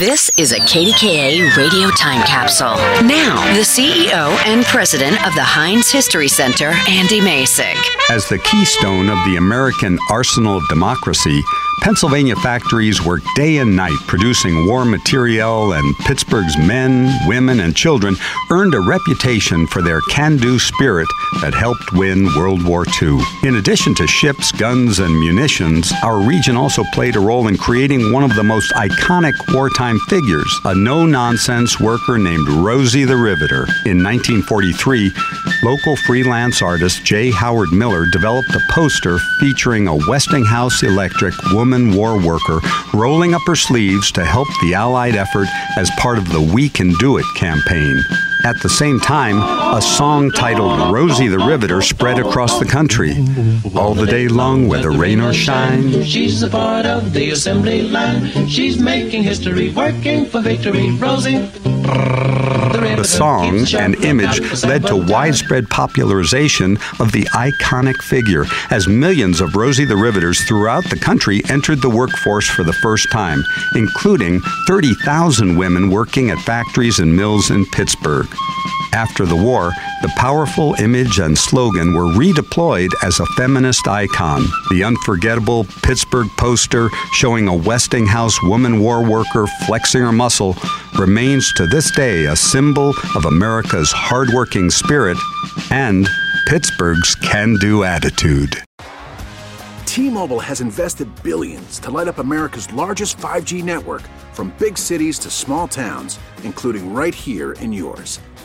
This is a KDKA radio time capsule. Now, the CEO and president of the Heinz History Center, Andy Masich. As the keystone of the American arsenal of democracy, Pennsylvania factories work day and night producing war material, and Pittsburgh's men, women, and children earned a reputation for their can do spirit that helped win World War II. In addition to ships, guns, and munitions, our region also played a role in creating one of the most iconic wartime figures, a no nonsense worker named Rosie the Riveter. In 1943, local freelance artist J. Howard Miller developed a poster featuring a Westinghouse Electric woman war worker rolling up her sleeves to help the Allied effort as part of the We Can Do It campaign. At the same time, a song titled Rosie the Riveter spread across the country. All the day long, whether rain or shine. She's a part of the assembly line. She's making history, working for victory. Rosie. The song and image led to widespread popularization of the iconic figure as millions of Rosie the Riveters throughout the country entered the workforce for the first time, including 30,000 women working at factories and mills in Pittsburgh. After the war, the powerful image and slogan were redeployed as a feminist icon. The unforgettable Pittsburgh poster showing a Westinghouse woman war worker flexing her muscle remains to this day a symbol of America's hardworking spirit and Pittsburgh's can do attitude. T-Mobile has invested billions to light up America's largest 5G network from big cities to small towns, including right here in yours.